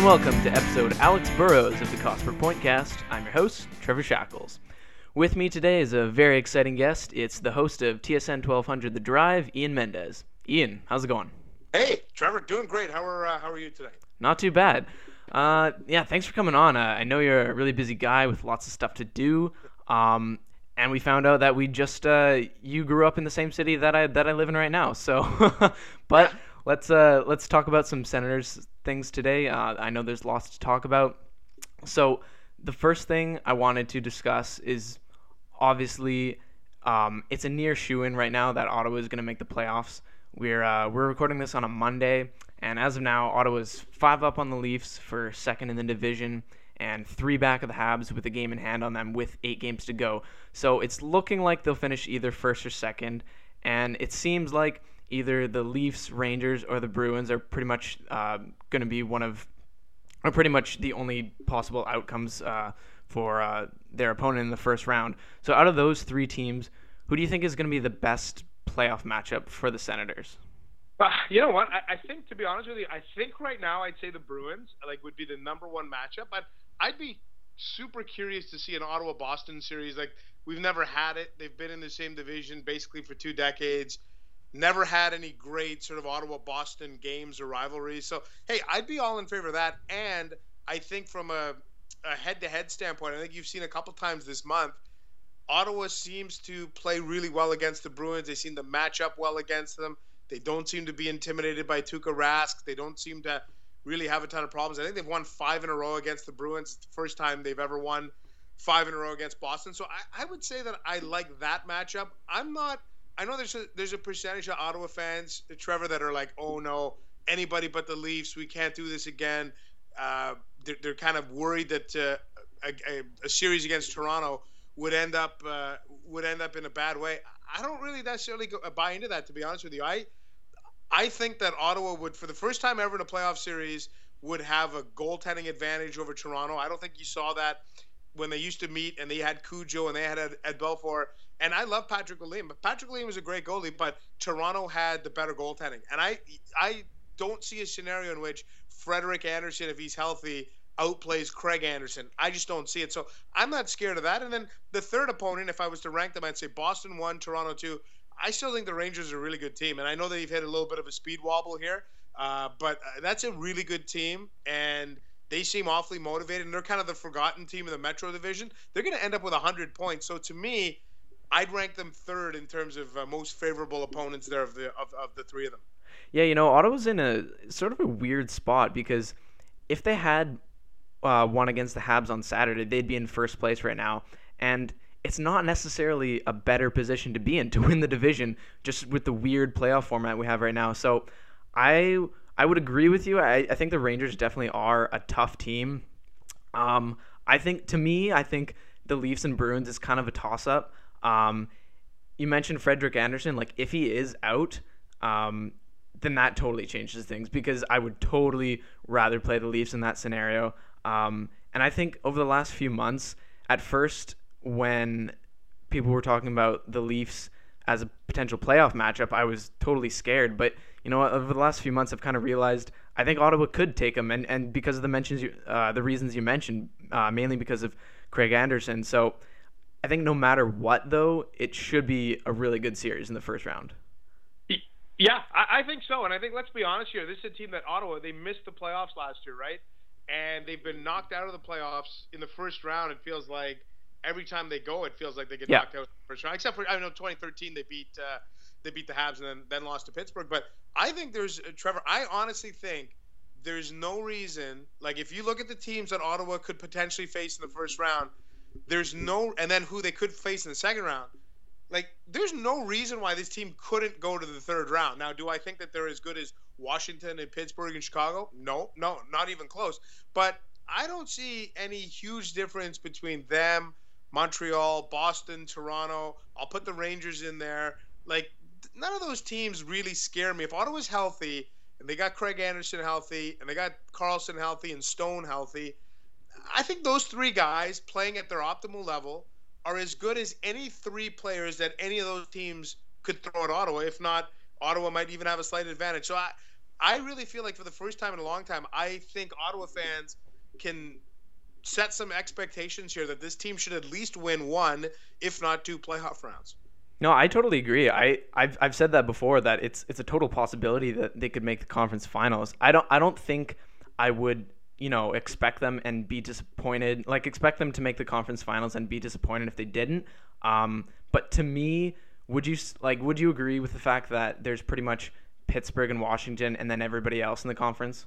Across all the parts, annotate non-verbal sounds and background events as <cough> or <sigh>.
and welcome to episode Alex Burrows of the Cost per Point cast. I'm your host, Trevor Shackles. With me today is a very exciting guest. It's the host of TSN 1200 The Drive, Ian Mendes. Ian, how's it going? Hey, Trevor, doing great. How are uh, how are you today? Not too bad. Uh, yeah, thanks for coming on. Uh, I know you're a really busy guy with lots of stuff to do. Um, and we found out that we just uh, you grew up in the same city that I that I live in right now. So, <laughs> but let's uh, let's talk about some Senators things today. Uh, I know there's lots to talk about. So, the first thing I wanted to discuss is obviously um, it's a near shoe in right now that Ottawa is going to make the playoffs. We're uh, we're recording this on a Monday, and as of now, Ottawa's five up on the Leafs for second in the division, and three back of the Habs with a game in hand on them with eight games to go. So it's looking like they'll finish either first or second, and it seems like either the Leafs, Rangers, or the Bruins are pretty much uh, going to be one of, are pretty much the only possible outcomes uh, for uh, their opponent in the first round. So out of those three teams, who do you think is going to be the best playoff matchup for the Senators? Uh, you know what? I, I, think, to be honest with you, I think right now I'd say the Bruins like would be the number one matchup. But I'd be super curious to see an Ottawa Boston series. Like we've never had it. They've been in the same division basically for two decades. Never had any great sort of Ottawa Boston games or rivalries. So hey, I'd be all in favor of that. And I think from a a head-to-head standpoint, I think you've seen a couple times this month. Ottawa seems to play really well against the Bruins. They seem to match up well against them. They don't seem to be intimidated by Tuukka Rask. They don't seem to really have a ton of problems. I think they've won five in a row against the Bruins. It's the first time they've ever won five in a row against Boston. So I, I would say that I like that matchup. I'm not. I know there's a, there's a percentage of Ottawa fans, Trevor, that are like, oh no, anybody but the Leafs. We can't do this again. Uh, they're, they're, kind of worried that uh, a, a, series against Toronto would end up uh, would end up in a bad way. I don't really necessarily go, buy into that, to be honest with you. I I think that Ottawa would, for the first time ever in a playoff series, would have a goaltending advantage over Toronto. I don't think you saw that when they used to meet and they had Cujo and they had Ed, Ed Belfour. And I love Patrick Lalime, but Patrick Lalime was a great goalie, but Toronto had the better goaltending. And I I don't see a scenario in which Frederik Andersen, if he's healthy, outplays Craig Anderson. I just don't see it. So I'm not scared of that. And then the third opponent, if I was to rank them, I'd say Boston one, Toronto two. I still think the Rangers are a really good team, and I know they've hit a little bit of a speed wobble here, uh, but uh, that's a really good team, and they seem awfully motivated, and they're kind of the forgotten team in the Metro Division. They're going to end up with 100 points. So to me, I'd rank them third in terms of uh, most favorable opponents there of the of, of the three of them. Yeah, you know, Ottawa's in a sort of a weird spot because if they had uh, won against the Habs on Saturday, they'd be in first place right now, and it's not necessarily a better position to be in to win the division just with the weird playoff format we have right now. So I I would agree with you. I, I think the Rangers definitely are a tough team. Um, I think to me, I think the Leafs and Bruins is kind of a toss up. Um, you mentioned Frederik Andersen. Like if he is out, um, then that totally changes things because I would totally rather play the Leafs in that scenario. Um, and I think over the last few months, at first when people were talking about the Leafs as a potential playoff matchup, I was totally scared. But you know, over the last few months, I've kind of realized I think Ottawa could take them, and, and because of the mentions, you, uh, the reasons you mentioned, uh, mainly because of Craig Anderson. So I think no matter what, though, it should be a really good series in the first round. Yeah, I, I think so, and I think let's be honest here. This is a team that Ottawa they missed the playoffs last year, right? And they've been knocked out of the playoffs in the first round. It feels like every time they go, it feels like they get yeah. knocked out first round. Except for I know 2013 they beat uh, they beat the Habs and then then lost to Pittsburgh. But I think there's uh, Trevor. I honestly think there's no reason. Like if you look at the teams that Ottawa could potentially face in the first round, there's no and then who they could face in the second round. Like there's no reason why this team couldn't go to the third round. Now, do I think that they're as good as Washington and Pittsburgh and Chicago? No, no, not even close. But I don't see any huge difference between them Montreal, Boston, Toronto. I'll put the Rangers in there. Like none of those teams really scare me. If Ottawa's healthy and they got Craig Anderson healthy and they got Karlsson healthy and Stone healthy, I think those three guys playing at their optimal level are as good as any three players that any of those teams could throw at Ottawa. If not, Ottawa might even have a slight advantage. So I, I really feel like for the first time in a long time, I think Ottawa fans can set some expectations here that this team should at least win one, if not two playoff rounds. No, I totally agree. I I've, I've said that before that it's it's a total possibility that they could make the conference finals. I don't I don't think I would you know expect them and be disappointed. Like expect them to make the conference finals and be disappointed if they didn't. Um, but to me, would you like would you agree with the fact that there's pretty much Pittsburgh and Washington and then everybody else in the conference?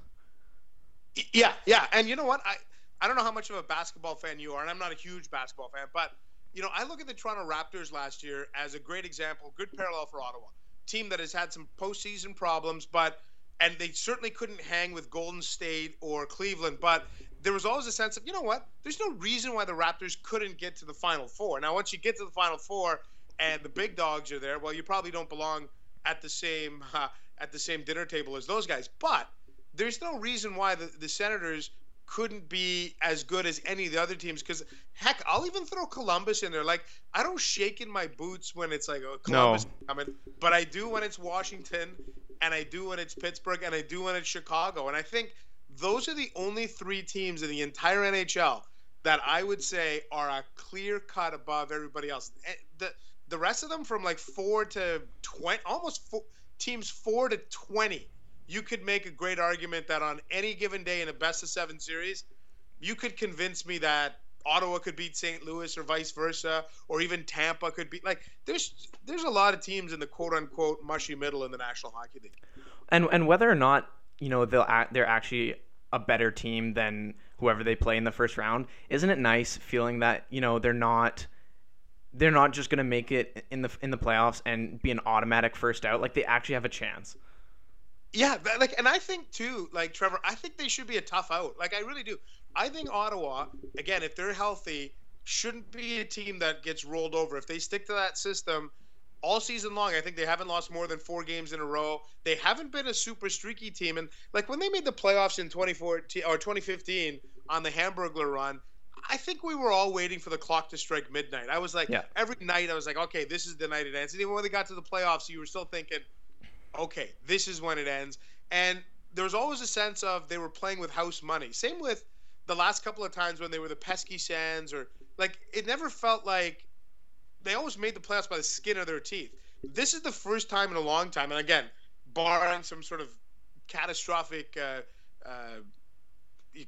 Yeah, yeah, and you know what I. I don't know how much of a basketball fan you are, and I'm not a huge basketball fan, but you know, I look at the Toronto Raptors last year as a great example, good parallel for Ottawa. Team that has had some postseason problems, but and they certainly couldn't hang with Golden State or Cleveland, but there was always a sense of, you know what? There's no reason why the Raptors couldn't get to the Final Four. Now, once you get to the Final Four and the big dogs are there, well, you probably don't belong at the same <laughs> uh, at the same dinner table as those guys. But there's no reason why the, the Senators couldn't be as good as any of the other teams. Because heck, I'll even throw Columbus in there. Like I don't shake in my boots when it's like oh, Columbus no. coming, but I do when it's Washington, and I do when it's Pittsburgh, and I do when it's Chicago. And I think those are the only three teams in the entire NHL that I would say are a clear cut above everybody else. Eh, the the rest of them from like four to twenty, almost four, teams four to twenty you could make a great argument that on any given day in a best of seven series, you could convince me that Ottawa could beat St. Louis or vice versa, or even Tampa could beat. Like there's there's a lot of teams in the quote unquote mushy middle in the National Hockey League. And and whether or not you know they'll act, they're actually a better team than whoever they play in the first round, isn't it nice feeling that you know they're not they're not just going to make it in the in the playoffs and be an automatic first out. Like they actually have a chance. Yeah, like, and I think too, like Trevor, I think they should be a tough out. Like, I really do. I think Ottawa, again, if they're healthy, shouldn't be a team that gets rolled over. If they stick to that system all season long, I think they haven't lost more than four games in a row. They haven't been a super streaky team, and like when they made the playoffs in 2014 or 2015 on the Hamburglar run, I think we were all waiting for the clock to strike midnight. I was like, yeah. every night I was like, okay, this is the night it ends. And even when they got to the playoffs, you were still thinking okay, this is when it ends. And there was always a sense of they were playing with house money. Same with the last couple of times when they were the pesky Sens or like it never felt like they always made the playoffs by the skin of their teeth. This is the first time in a long time, and again, barring some sort of catastrophic uh, uh,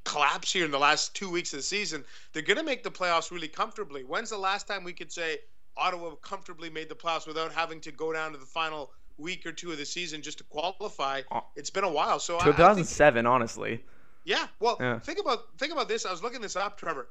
collapse here in the last two weeks of the season, they're going to make the playoffs really comfortably. When's the last time we could say Ottawa comfortably made the playoffs without having to go down to the final week or two of the season just to qualify. Uh, it's been a while. So 2007, think, honestly. Yeah. Well, yeah. think about think about this. I was looking this up, Trevor.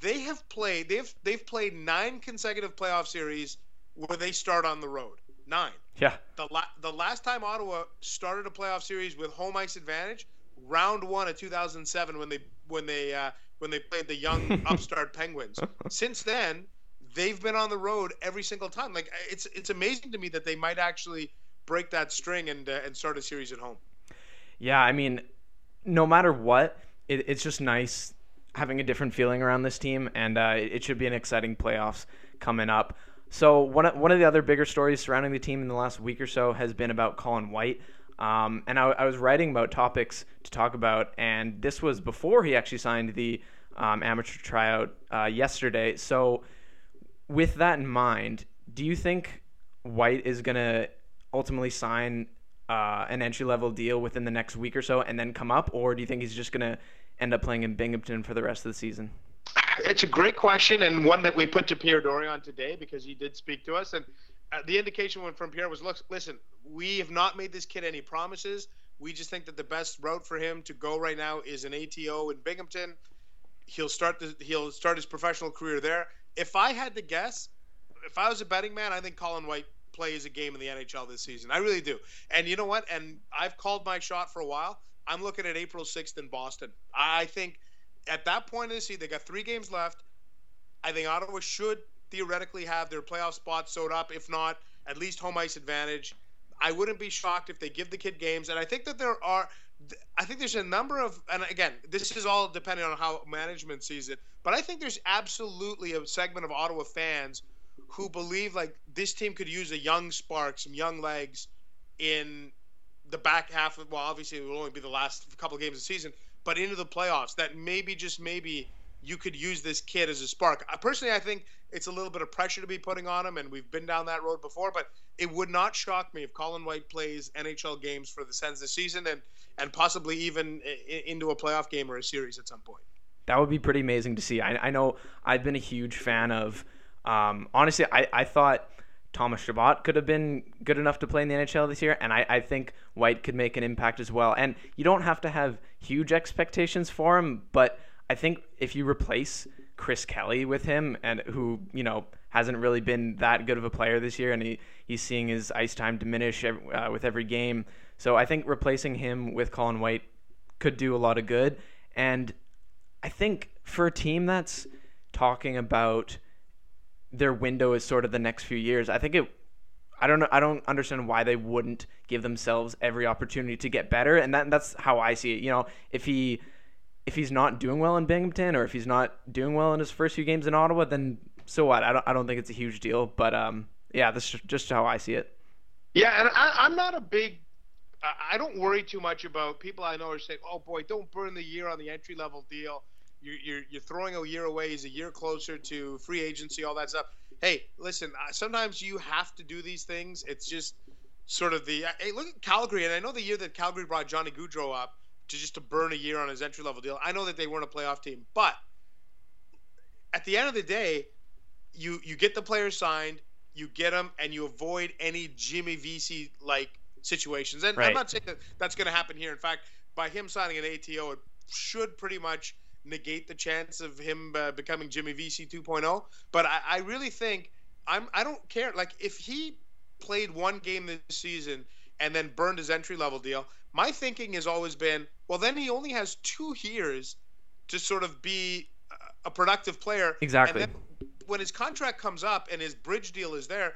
They have played. They've they've played nine consecutive playoff series where they start on the road. Nine. Yeah. The la- the last time Ottawa started a playoff series with home ice advantage, round one of 2007 when they when they uh, when they played the young <laughs> upstart Penguins. Since then, they've been on the road every single time. Like it's it's amazing to me that they might actually break that string and uh, and start a series at home. Yeah, I mean, no matter what, it, it's just nice having a different feeling around this team, and uh, it should be an exciting playoffs coming up. So one of, one of the other bigger stories surrounding the team in the last week or so has been about Colin White. Um, and I, I, was writing about topics to talk about, and this was before he actually signed the um, amateur tryout uh, yesterday. So, with that in mind, do you think White is going to ultimately sign uh, an entry level deal within the next week or so and then come up, or do you think he's just going to end up playing in Binghamton for the rest of the season? It's a great question and one that we put to Pierre Dorion today because he did speak to us. And uh, the indication from Pierre was, look, listen, we have not made this kid any promises. We just think that the best route for him to go right now is an ATO in Binghamton. He'll start the, he'll start his professional career there. If I had to guess, if I was a betting man, I think Colin White plays a game in the NHL this season. I really do. And you know what? And I've called my shot for a while. I'm looking at April 6th in Boston. I think at that point in the season, they got three games left. I think Ottawa should theoretically have their playoff spot sewed up, if not at least home ice advantage. I wouldn't be shocked if they give the kid games. And I think that there are, I think there's a number of, and again, this is all depending on how management sees it, but I think there's absolutely a segment of Ottawa fans who believe like this team could use a young spark, some young legs in the back half of well, obviously it will only be the last couple of games of the season, but into the playoffs, that maybe just maybe you could use this kid as a spark. Personally, I think it's a little bit of pressure to be putting on him, and we've been down that road before. But it would not shock me if Colin White plays NHL games for the Sens this season, and and possibly even into a playoff game or a series at some point. That would be pretty amazing to see. I, I know I've been a huge fan of. Um, honestly, I, I thought Thomas Chabot could have been good enough to play in the NHL this year, and I, I think White could make an impact as well. And you don't have to have huge expectations for him, but I think if you replace Chris Kelly with him, and who you know hasn't really been that good of a player this year, and he, he's seeing his ice time diminish uh, with every game. So I think replacing him with Colin White could do a lot of good. And I think for a team that's talking about their window is sort of the next few years, I think it. I don't know. I don't understand why they wouldn't give themselves every opportunity to get better, and that that's how I see it. You know, if he if he's not doing well in Binghamton or if he's not doing well in his first few games in Ottawa, then so what? I don't, I don't think it's a huge deal. But um, yeah, that's just how I see it. Yeah, and I, I'm not a big. I don't worry too much about people I know are saying, "Oh boy, don't burn the year on the entry level deal. You're, you're, you're throwing a year away. He's a year closer to free agency, all that stuff." Hey, listen. Sometimes you have to do these things. It's just sort of the. Hey, look at Calgary, and I know the year that Calgary brought Johnny Gaudreau up to just to burn a year on his entry level deal. I know that they weren't a playoff team, but at the end of the day, you you get the players signed, you get them, and you avoid any Jimmy Vesey like situations. And right. I'm not saying that that's going to happen here. In fact, by him signing an ATO, it should pretty much negate the chance of him uh, becoming Jimmy Vesey 2.0. But I, I really think I'm I don't care. Like if he played one game this season and then burned his entry level deal, my thinking has always been, well, then he only has two years to sort of be a productive player. Exactly. when his contract comes up and his bridge deal is there,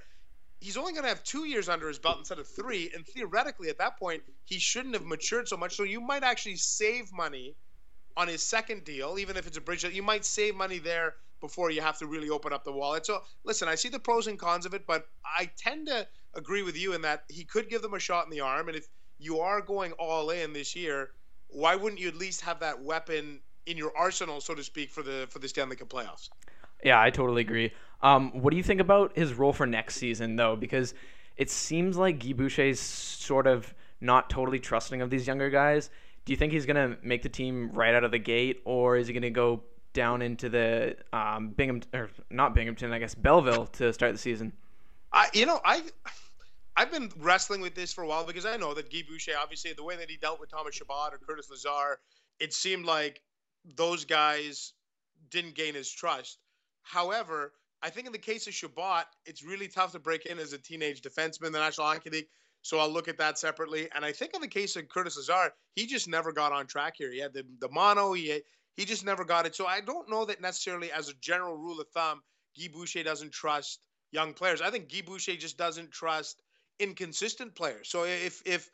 he's only going to have two years under his belt instead of three. And theoretically, at that point, he shouldn't have matured so much. So you might actually save money on his second deal, even if it's a bridge. You might save money there before you have to really open up the wallet. So listen, I see the pros and cons of it, but I tend to agree with you in that he could give them a shot in the arm. And if you are going all in this year, why wouldn't you at least have that weapon in your arsenal, so to speak, for the for the Stanley Cup playoffs? Yeah, I totally agree. Um, what do you think about his role for next season, though? Because it seems like Guy Boucher's sort of not totally trusting of these younger guys. Do you think he's going to make the team right out of the gate, or is he going to go down into the um, Binghamton, or not Binghamton, I guess Belleville to start the season? I, you know, I I've been wrestling with this for a while because I know that Guy Boucher, obviously, the way that he dealt with Thomas Chabot or Curtis Lazar, it seemed like those guys didn't gain his trust. However, I think in the case of Chabot, it's really tough to break in as a teenage defenseman in the National Hockey League. So I'll look at that separately. And I think in the case of Curtis Lazar, he just never got on track here. He had the, the mono, he, he just never got it. So I don't know that necessarily, as a general rule of thumb, Guy Boucher doesn't trust young players. I think Guy Boucher just doesn't trust inconsistent players. So if if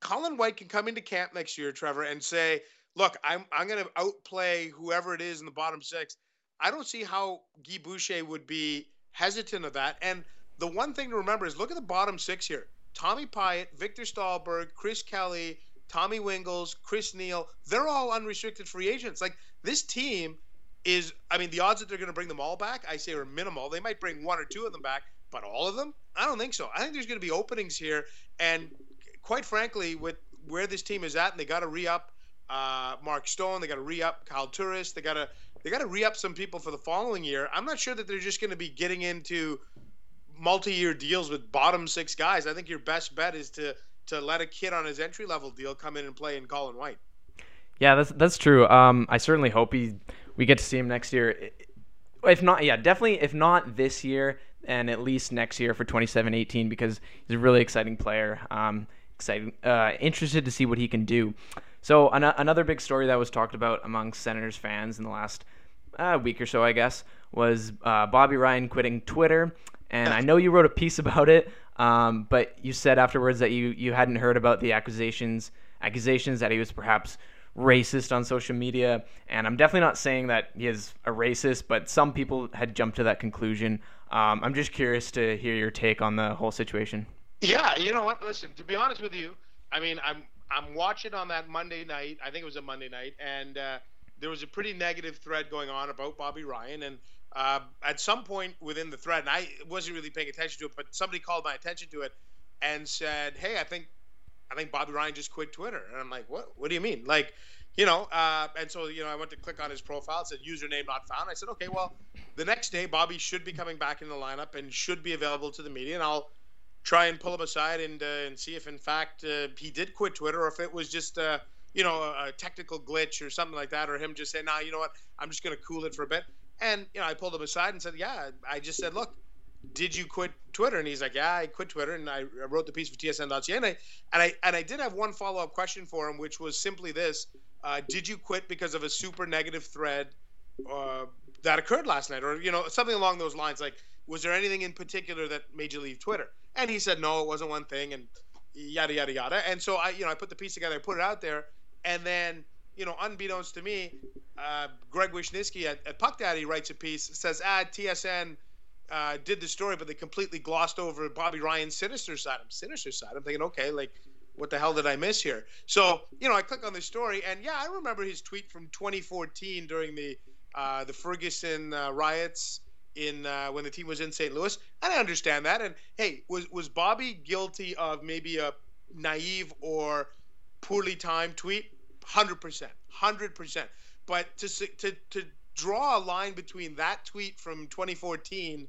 Colin White can come into camp next year, Trevor, and say, "Look, I'm I'm going to outplay whoever it is in the bottom six, I don't see how Guy Boucher would be hesitant of that. And the one thing to remember is look at the bottom six here: Tommy Pyatt, Viktor Stalberg, Chris Kelly, Tommy Wingels, Chris Neil, they're all unrestricted free agents. Like this team is, I mean, the odds that they're going to bring them all back, I say, are minimal. They might bring one or two of them back, but all of them, I don't think so. I think there's going to be openings here, and quite frankly, with where this team is at, and they got to re-up uh, Mark Stone, they got to re-up Kyle Turris, they got to they got to re-up some people for the following year. I'm not sure that they're just going to be getting into multi-year deals with bottom six guys. I think your best bet is to to let a kid on his entry level deal come in and play in Colin White. Yeah, that's that's true. Um, I certainly hope he we get to see him next year. If not, yeah, definitely. If not this year, and at least next year for 27-18 because he's a really exciting player. Um, exciting, uh, interested to see what he can do. So an- another big story that was talked about among Senators fans in the last uh, week or so, I guess, was uh, Bobby Ryan quitting Twitter. And I know you wrote a piece <laughs> about it, um, but you said afterwards that you, you hadn't heard about the accusations accusations that he was perhaps racist on social media. And I'm definitely not saying that he is a racist, but some people had jumped to that conclusion. Um, I'm just curious to hear your take on the whole situation. Yeah, you know what? Listen, to be honest with you, I mean, I'm I'm watching on that Monday night. I think it was a Monday night, and uh, there was a pretty negative thread going on about Bobby Ryan. And uh, at some point within the thread, and I wasn't really paying attention to it, but somebody called my attention to it and said, "Hey, I think I think Bobby Ryan just quit Twitter." And I'm like, "What? What do you mean?" Like, you know, uh, and so you know, I went to click on his profile. It said username not found. I said, "Okay, well, the next day Bobby should be coming back in the lineup and should be available to the media, and I'll." Try and pull him aside and uh, and see if in fact uh, he did quit Twitter or if it was just uh, you know, a, a, technical glitch or something like that, or him just saying, "Nah, you know what? I'm just going to cool it for a bit." And you know, I pulled him aside and said, "Yeah, I just said, look, did you quit Twitter?" And he's like, "Yeah, I quit Twitter." And I wrote the piece for TSN.ca, and I and I and I did have one follow up question for him, which was simply this: uh, Did you quit because of a super negative thread uh, that occurred last night, or you know, something along those lines? Like, was there anything in particular that made you leave Twitter? And he said, "No, it wasn't one thing," and yada yada yada. And so I, you know, I put the piece together, I put it out there and then, you know, unbeknownst to me, uh, Greg Wyshynski at, at Puck Daddy writes a piece, says, ah, TSN uh, did the story, but they completely glossed over Bobby Ryan's sinister side. I'm sinister side. I'm thinking, okay, like, what the hell did I miss here? So, you know, I click on the story, and yeah, I remember his tweet from 2014 during the uh, the Ferguson uh, riots in uh, when the team was in St. Louis, and I understand that. And hey, was was Bobby guilty of maybe a naive or poorly timed tweet, hundred percent, hundred percent. But to to to draw a line between that tweet from 2014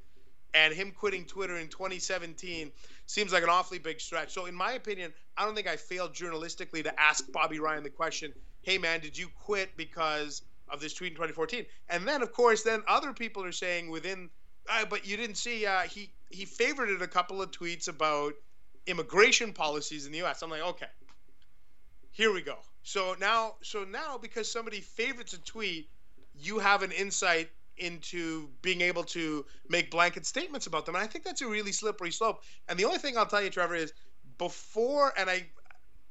and him quitting Twitter in 2017 seems like an awfully big stretch. So, in my opinion, I don't think I failed journalistically to ask Bobby Ryan the question, "Hey, man, did you quit because of this tweet in 2014?" And then, of course, then other people are saying within, uh, but you didn't see uh, he he favorited a couple of tweets about immigration policies in the U.S. I'm like, okay, here we go. So now, so now, because somebody favorites a tweet, you have an insight into being able to make blanket statements about them, and I think that's a really slippery slope. And the only thing I'll tell you, Trevor, is before, and I,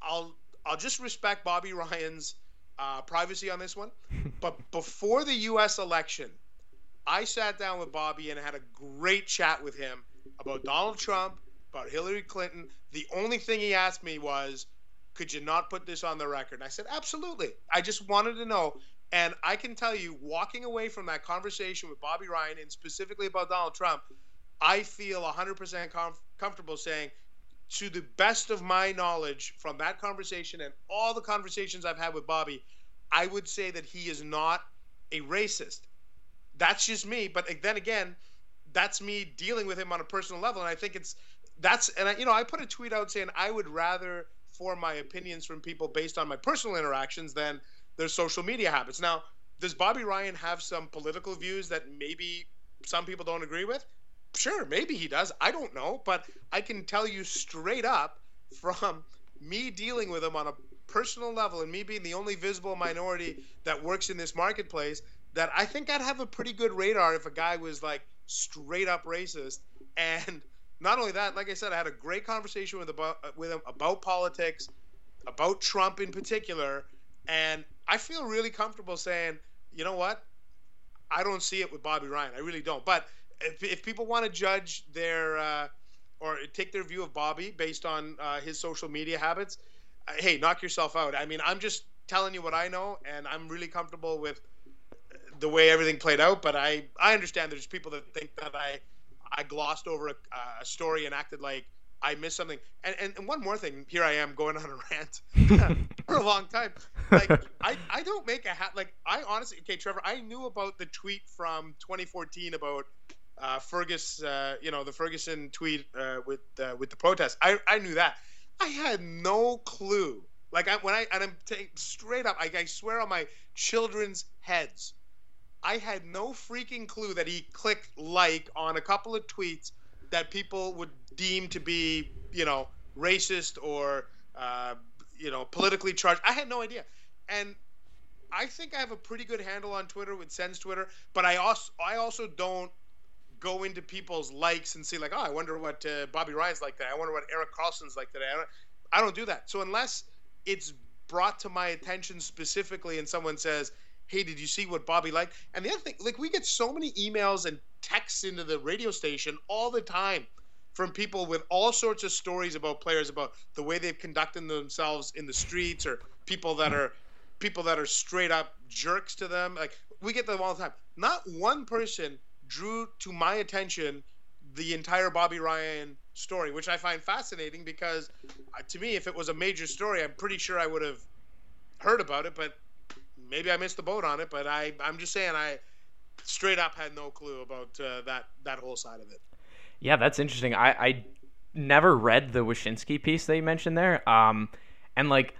I'll, I'll just respect Bobby Ryan's uh, privacy on this one, <laughs> but before the U.S. election, I sat down with Bobby and had a great chat with him about Donald Trump, about Hillary Clinton. The only thing he asked me was, could you not put this on the record? And I said, absolutely. I just wanted to know. And I can tell you, walking away from that conversation with Bobby Ryan and specifically about Donald Trump, I feel 100% com- comfortable saying, to the best of my knowledge from that conversation and all the conversations I've had with Bobby, I would say that he is not a racist. That's just me. But then again, that's me dealing with him on a personal level. And I think it's that's, and I, you know, I put a tweet out saying I would rather form my opinions from people based on my personal interactions than their social media habits. Now, does Bobby Ryan have some political views that maybe some people don't agree with? Sure, maybe he does. I don't know, but I can tell you straight up from me dealing with him on a personal level and me being the only visible minority that works in this marketplace that I think I'd have a pretty good radar if a guy was like straight up racist and not only that, like I said, I had a great conversation with about uh, with him about politics, about Trump in particular, and I feel really comfortable saying, you know what, I don't see it with Bobby Ryan. I really don't. But if, if people want to judge their uh, or take their view of Bobby based on uh, his social media habits, uh, hey, knock yourself out. I mean, I'm just telling you what I know, and I'm really comfortable with the way everything played out. But I I understand there's people that think that I I glossed over a, a story and acted like I missed something. And, and, and one more thing, here I am going on a rant <laughs> for a long time. Like I, I don't make a hat like I honestly okay, Trevor, I knew about the tweet from 2014 about uh, Fergus, uh, you know, the Ferguson tweet uh, with uh, with the protest. I, I knew that. I had no clue. Like I, when I and I'm t- straight up, I, I swear on my children's heads I had no freaking clue that he clicked like on a couple of tweets that people would deem to be, you know, racist or, uh, you know, politically charged. I had no idea. And I think I have a pretty good handle on Twitter with Sens Twitter, but I also I also don't go into people's likes and see like, oh, I wonder what uh, Bobby Ryan's like today. I wonder what Erik Karlsson's like today. I don't, I don't do that. So unless it's brought to my attention specifically and someone says, hey, did you see what Bobby liked? And the other thing, like we get so many emails and texts into the radio station all the time from people with all sorts of stories about players about the way they've conducted themselves in the streets or people that are people that are straight up jerks to them. Like we get them all the time. Not one person drew to my attention the entire Bobby Ryan story, which I find fascinating because uh, to me, if it was a major story, I'm pretty sure I would have heard about it, but maybe I missed the boat on it. But I, I'm just saying, I straight up had no clue about uh, that that whole side of it. Yeah, that's interesting. I, I never read the Wyshynski piece that you mentioned there. Um, and like,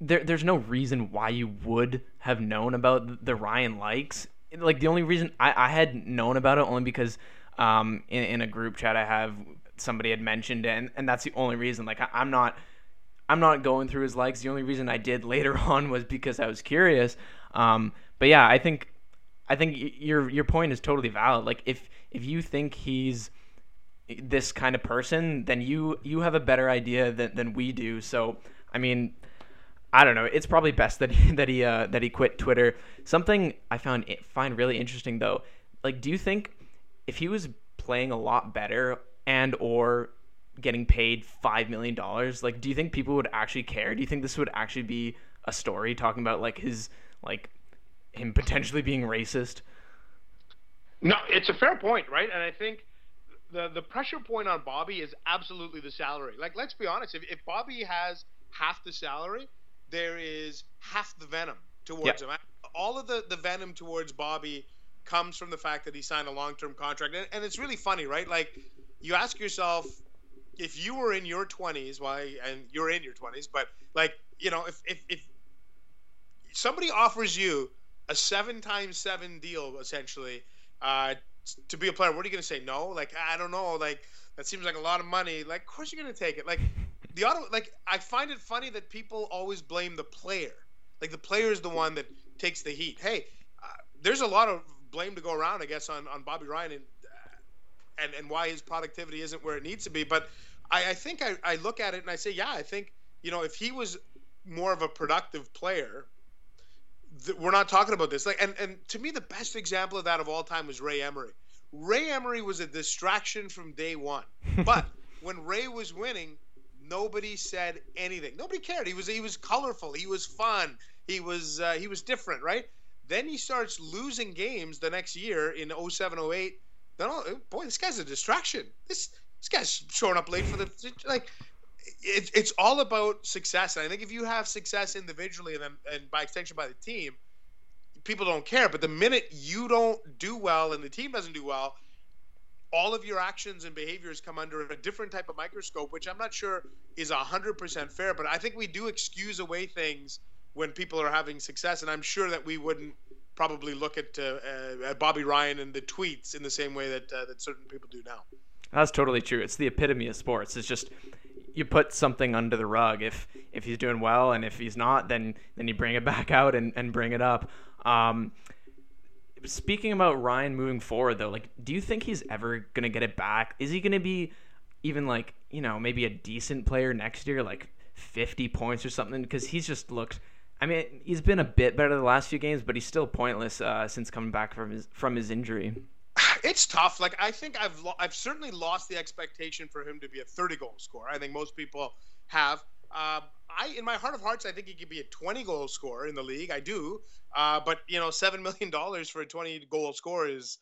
there, there's no reason why you would have known about the Ryan likes. Like, the only reason I, I had known about it only because um, in, in a group chat I have, somebody had mentioned it, and, and that's the only reason. Like, I, I'm not. I'm not going through his likes. The only reason I did <laughs> later on was because I was curious. Um, but yeah, I think I think your your point is totally valid. Like if if you think he's this kind of person, then you you have a better idea than, than we do. So I mean, I don't know. It's probably best that he, <laughs> that he uh, that he quit Twitter. Something I found find really interesting though. Like, do you think if he was playing a lot better and or getting paid five million dollars, like, do you think people would actually care? Do you think this would actually be a story talking about like his like him potentially being racist? No, it's a fair point, right? And I think the the pressure point on Bobby is absolutely the salary. Like, let's be honest, if, if Bobby has half the salary, there is half the venom towards yeah. him. All of the, the venom towards Bobby comes from the fact that he signed a long term contract. And, and it's really funny, right? Like, you ask yourself, if you were in your 20s, why, and you're in your 20s, but like, you know, if, if, if somebody offers you a seven times seven deal, essentially, uh, to be a player, what are you going to say? No? Like, I don't know. Like, that seems like a lot of money. Like, of course you're going to take it. Like, the auto, like, I find it funny that people always blame the player. Like, the player is the one that takes the heat. Hey, uh, there's a lot of blame to go around, I guess, on, on Bobby Ryan and, and, and why his productivity isn't where it needs to be. But I, I think I, I look at it and I say, yeah, I think, you know, if he was more of a productive player, we're not talking about this. Like, and and to me, the best example of that of all time was Ray Emery. Ray Emery was a distraction from day one, <laughs> but when Ray was winning, nobody said anything. Nobody cared. He was he was colorful. He was fun. He was uh, he was different, right? Then he starts losing games the next year in 07, 08. Boy, this guy's a distraction. This this guy's showing up late for the like it, it's all about success. And I think if you have success individually and then and by extension by the team, people don't care. But the minute you don't do well and the team doesn't do well, all of your actions and behaviors come under a different type of microscope, which I'm not sure is hundred percent fair. But I think we do excuse away things when people are having success, and I'm sure that we wouldn't probably look at, uh, uh, at Bobby Ryan and the tweets in the same way that uh, that certain people do now. That's totally true. It's the epitome of sports. It's just you put something under the rug. If if he's doing well and if he's not, then then you bring it <laughs> back out and, and bring it up. Um, speaking about Ryan moving forward though, like do you think he's ever gonna get it back? Is he gonna be even like, you know, maybe a decent player next year, like fifty points or something? Because he's just looked I mean, he's been a bit better the last few games, but he's still pointless uh, since coming back from his from his injury. <sighs> It's tough. Like I think I've lo- I've certainly lost the expectation for him to be a 30 goal scorer. I think most people have. Uh, I, in my heart of hearts, I think he could be a 20 goal scorer in the league. I do, uh, but you know, seven million dollars for a 20 goal score is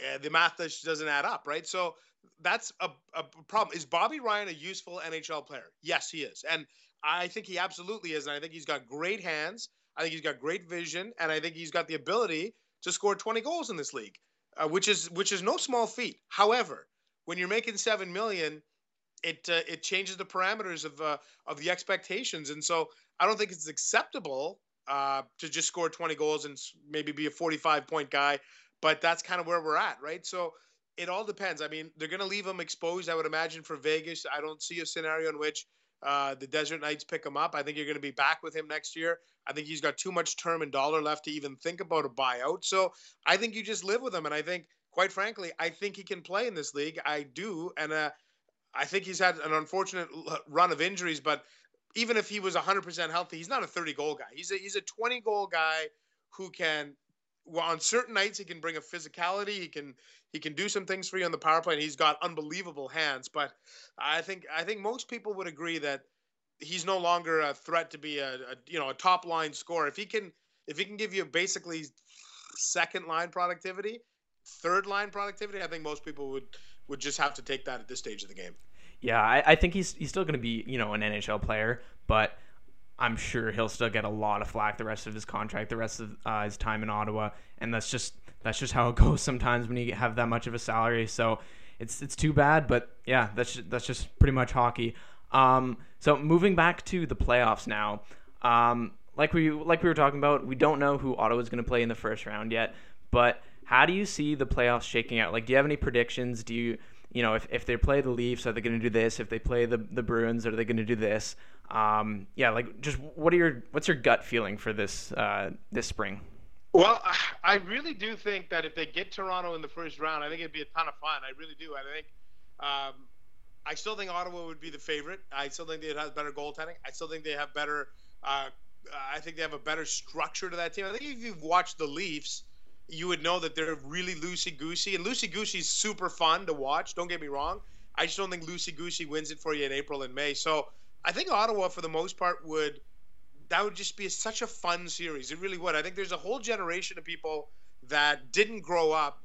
uh, the math just doesn't add up, right? So that's a, a problem. Is Bobby Ryan a useful NHL player? Yes, he is, and I think he absolutely is. And I think he's got great hands. I think he's got great vision, and I think he's got the ability to score 20 goals in this league uh, which is which is no small feat. However, when you're making seven million, it uh, it changes the parameters of uh, of the expectations, and so I don't think it's acceptable uh, to just score 20 goals and maybe be a 45 point guy. But that's kind of where we're at, right? So it all depends. I mean, they're going to leave him exposed, I would imagine, for Vegas. I don't see a scenario in which uh, the Desert Knights pick him up. I think you're going to be back with him next year. I think he's got too much term and dollar left to even think about a buyout. So I think you just live with him. And I think, quite frankly, I think he can play in this league. I do. And uh, I think he's had an unfortunate run of injuries, but even if he was 100% healthy, he's not a 30 goal guy. He's a, he's a 20 goal guy who can well, on certain nights he can bring a physicality. He can he can do some things for you on the power play, and he's got unbelievable hands. But I think I think most people would agree that he's no longer a threat to be a, a you know a top line scorer. If he can if he can give you basically second line productivity, third line productivity, I think most people would would just have to take that at this stage of the game. Yeah, I, I think he's he's still going to be you know an NHL player, but I'm sure he'll still get a lot of flack the rest of his contract, the rest of uh, his time in Ottawa, and that's just that's just how it <laughs> goes sometimes when you have that much of a salary. So it's it's too bad, but yeah, that's just, that's just pretty much hockey. Um, so moving back to the playoffs now, um, like we like we were talking about, we don't know who Ottawa is going to play in the first round yet, but how do you see the playoffs shaking out? Like, do you have any predictions? Do you you know, if, if they play the Leafs, are they going to do this? If they play the, the Bruins, are they going to do this? Um, yeah, like just what are your what's your gut feeling for this uh, this spring? Well, <sighs> I really do think that if they get Toronto in the first round, I think it'd be a ton of fun. I really do. I think um, I still think Ottawa would be the favorite. I still think they'd have better goaltending. I still think they have better. Uh, I think they have a better structure to that team. I think if you've watched the Leafs you would know that they're really loosey goosey. And loosey goosey is super fun to watch. Don't get me wrong. I just don't think loosey goosey wins it for you in April and May. So I think Ottawa, for the most part, would that would just be such a fun series. It really would. I think there's a whole generation of people that didn't grow up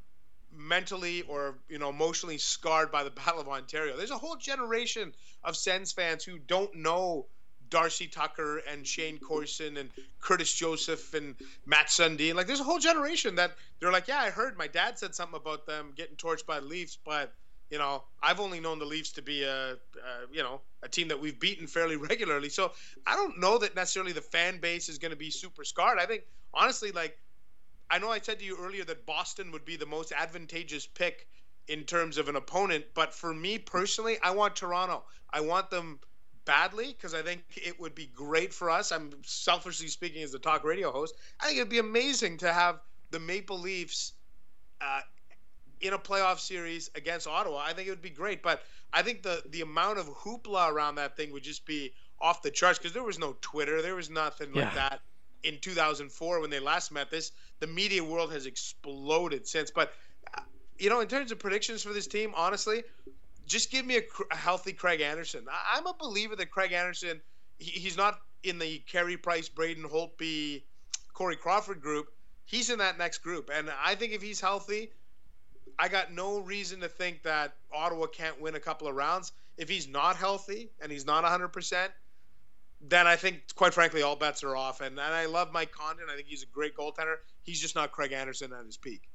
mentally or you know emotionally scarred by the <laughs> Battle of Ontario. There's a whole generation of Sens fans who don't know Darcy Tucker and Shayne Corson and Curtis Joseph and Matt Sundin. Like, there's a whole generation that they're like, yeah, I heard my dad said something about them getting torched by the Leafs, but you know, I've only known the Leafs to be a, a, you know a team that we've beaten fairly <laughs> regularly. So I don't know that necessarily the fan base is going to be super scarred. I think honestly, like I know I said to you earlier that Boston would be the most advantageous pick in terms of an opponent, but for me personally, I want Toronto. I want them badly because I think it would be great for us. I'm selfishly speaking as the talk radio host. I think it'd be amazing to have the Maple Leafs uh, in a playoff series against Ottawa. I think it would be great, but I think the the amount of hoopla around that thing would just be off the charts because there was no Twitter, there was nothing yeah. like that in 2004 when they last met. This the media world has exploded since, but. You know, in terms of predictions for this team, honestly, just give me a, a healthy Craig Anderson. I, am a believer that Craig Anderson, he, he's not in the Carey Price, Braden Holtby, Corey Crawford group. He's in that next group, and I think if he's healthy, I got no reason to think that Ottawa can't win a couple of rounds. If he's not healthy and he's not 100%, then I think, quite frankly, all bets are off. And, and I love Mike Condon. I think he's a great goaltender. He's just not Craig Anderson at his peak.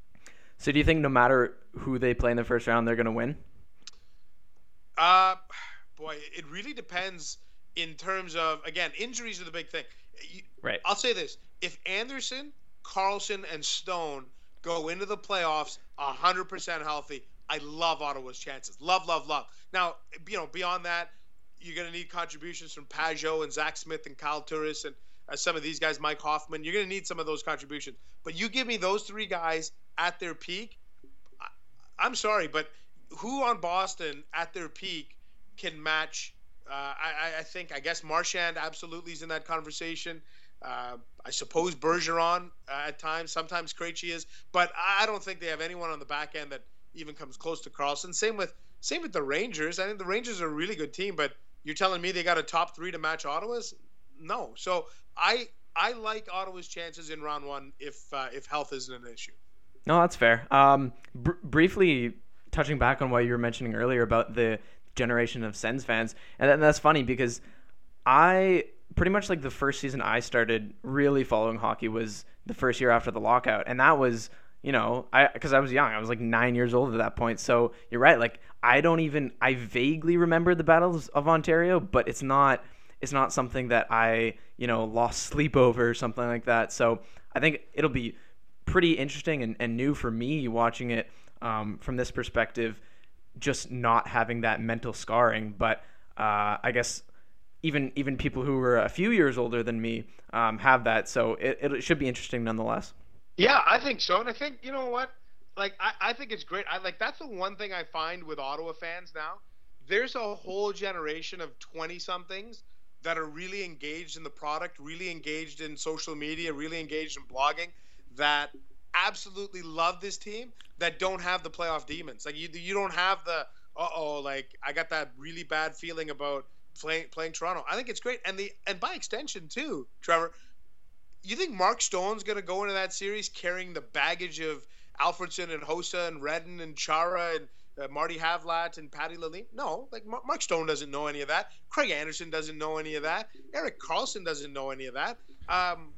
So, do you think no matter who they play in the first round, they're going to win? Uh, boy, it really depends in terms of again injuries are the big thing. right. I'll say this: if Anderson, Karlsson, and Stone go into the playoffs hundred percent healthy, I love Ottawa's chances. Love, love, love. Now, you know, beyond that, you're going to need contributions from Pageau and Zack Smith and Kyle Turris and uh, some of these guys, Mike Hoffman. You're going to need some of those contributions. But you give me those three guys at their peak. I, I'm sorry, but who on Boston at their peak can match? Uh, I, I, think I guess Marchand absolutely is in that conversation. Uh, I suppose Bergeron uh, at times, sometimes Krejci is, but I don't think they have anyone on the back end that even comes close to Karlsson. Same with same with the Rangers. I think the Rangers are a really good team, but you're telling me they got a top three to match Ottawa's? No. So I I like Ottawa's chances in round one if uh, if health isn't an issue. No, that's fair. Um, br- briefly touching back on what you were mentioning earlier about the generation of Sens fans, and that's funny because I pretty much like the first season I started really following hockey was the first year after the lockout, and that was you know I because I was young, I was like nine years old at that point. So you're right, like I don't even I vaguely remember the battles of Ontario, but it's not it's not something that I you know lost sleep <laughs> over or something like that. So I think it'll be pretty interesting and, and new for me watching it um, from this perspective, just not having that mental scarring. But uh, I guess even even people who were a few years older than me um, have that, so it, it should be interesting nonetheless. Yeah, I think so, and I think you know what, like I, I think it's great. I like that's the one thing I find with Ottawa fans now. There's a whole generation of twenty somethings that are really engaged in the product, really engaged in social media, really engaged in blogging. That absolutely love this team that don't have the playoff demons. Like you, you don't have the uh oh, like I got that really bad feeling about playing playing Toronto. I think it's great, and the and by extension too, Trevor. You think Mark Stone's going to go into that series carrying the baggage of Alfredsson and Hossa and Redden and Chara and uh, Marty Havlat and Patty Lalime? No, like Mark Stone doesn't know any of that. Craig Anderson doesn't know any of that. Erik Karlsson doesn't know any of that. Um,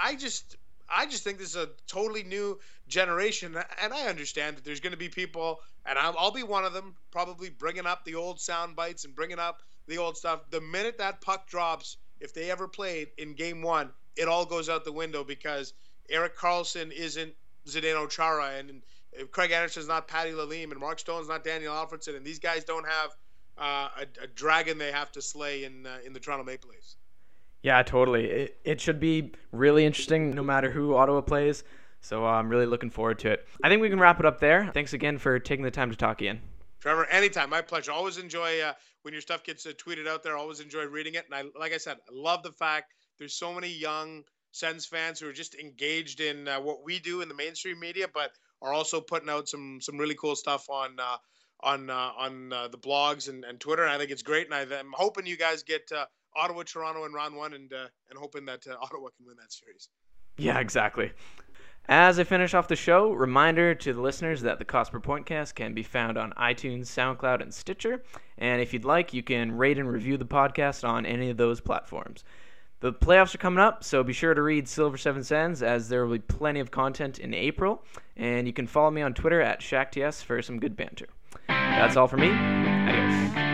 I just I just think this is a totally new generation, and I understand that there's going to be people, and I'll, I'll, be one of them, probably bringing up the old sound bites and bringing up the old stuff. The minute that puck drops, if they ever played in Game One, it all goes out the window because Erik Karlsson isn't Zdeno Chara, and Craig Anderson's not Patty Lalime, and Mark Stone's not Daniel Alfredsson, and these guys don't have uh, a, a, dragon they have to slay in uh, in the Toronto Maple Leafs. Yeah, totally. It, it should be really interesting no matter who Ottawa plays. So uh, I'm really looking forward to it. I think we can wrap it up there. Thanks again for taking the time to talk, Ian. Trevor, anytime. My pleasure. Always enjoy uh, when your stuff gets uh, tweeted out there. I always enjoy reading it. And I, like I said, I love the fact there's so many young Sens fans who are just engaged in uh, what we do in the mainstream media, but are also putting out some some really cool stuff on uh, on uh, on uh, the blogs and, and Twitter. And I think it's great, and I, am hoping you guys get uh, Ottawa, Toronto in round one, and and hoping that <laughs> Ottawa can win that series. Yeah, exactly. As I finish off the show, reminder to the listeners that the Cost Per Pointcast can be found on iTunes, SoundCloud, and Stitcher. And if you'd like, you can rate and review the podcast on any of those platforms. The playoffs are coming up, so be sure to read Silver Seven Sens as there will be plenty of content in April. And you can follow me on Twitter at ShackTS for some good banter. That's all for me. Adios.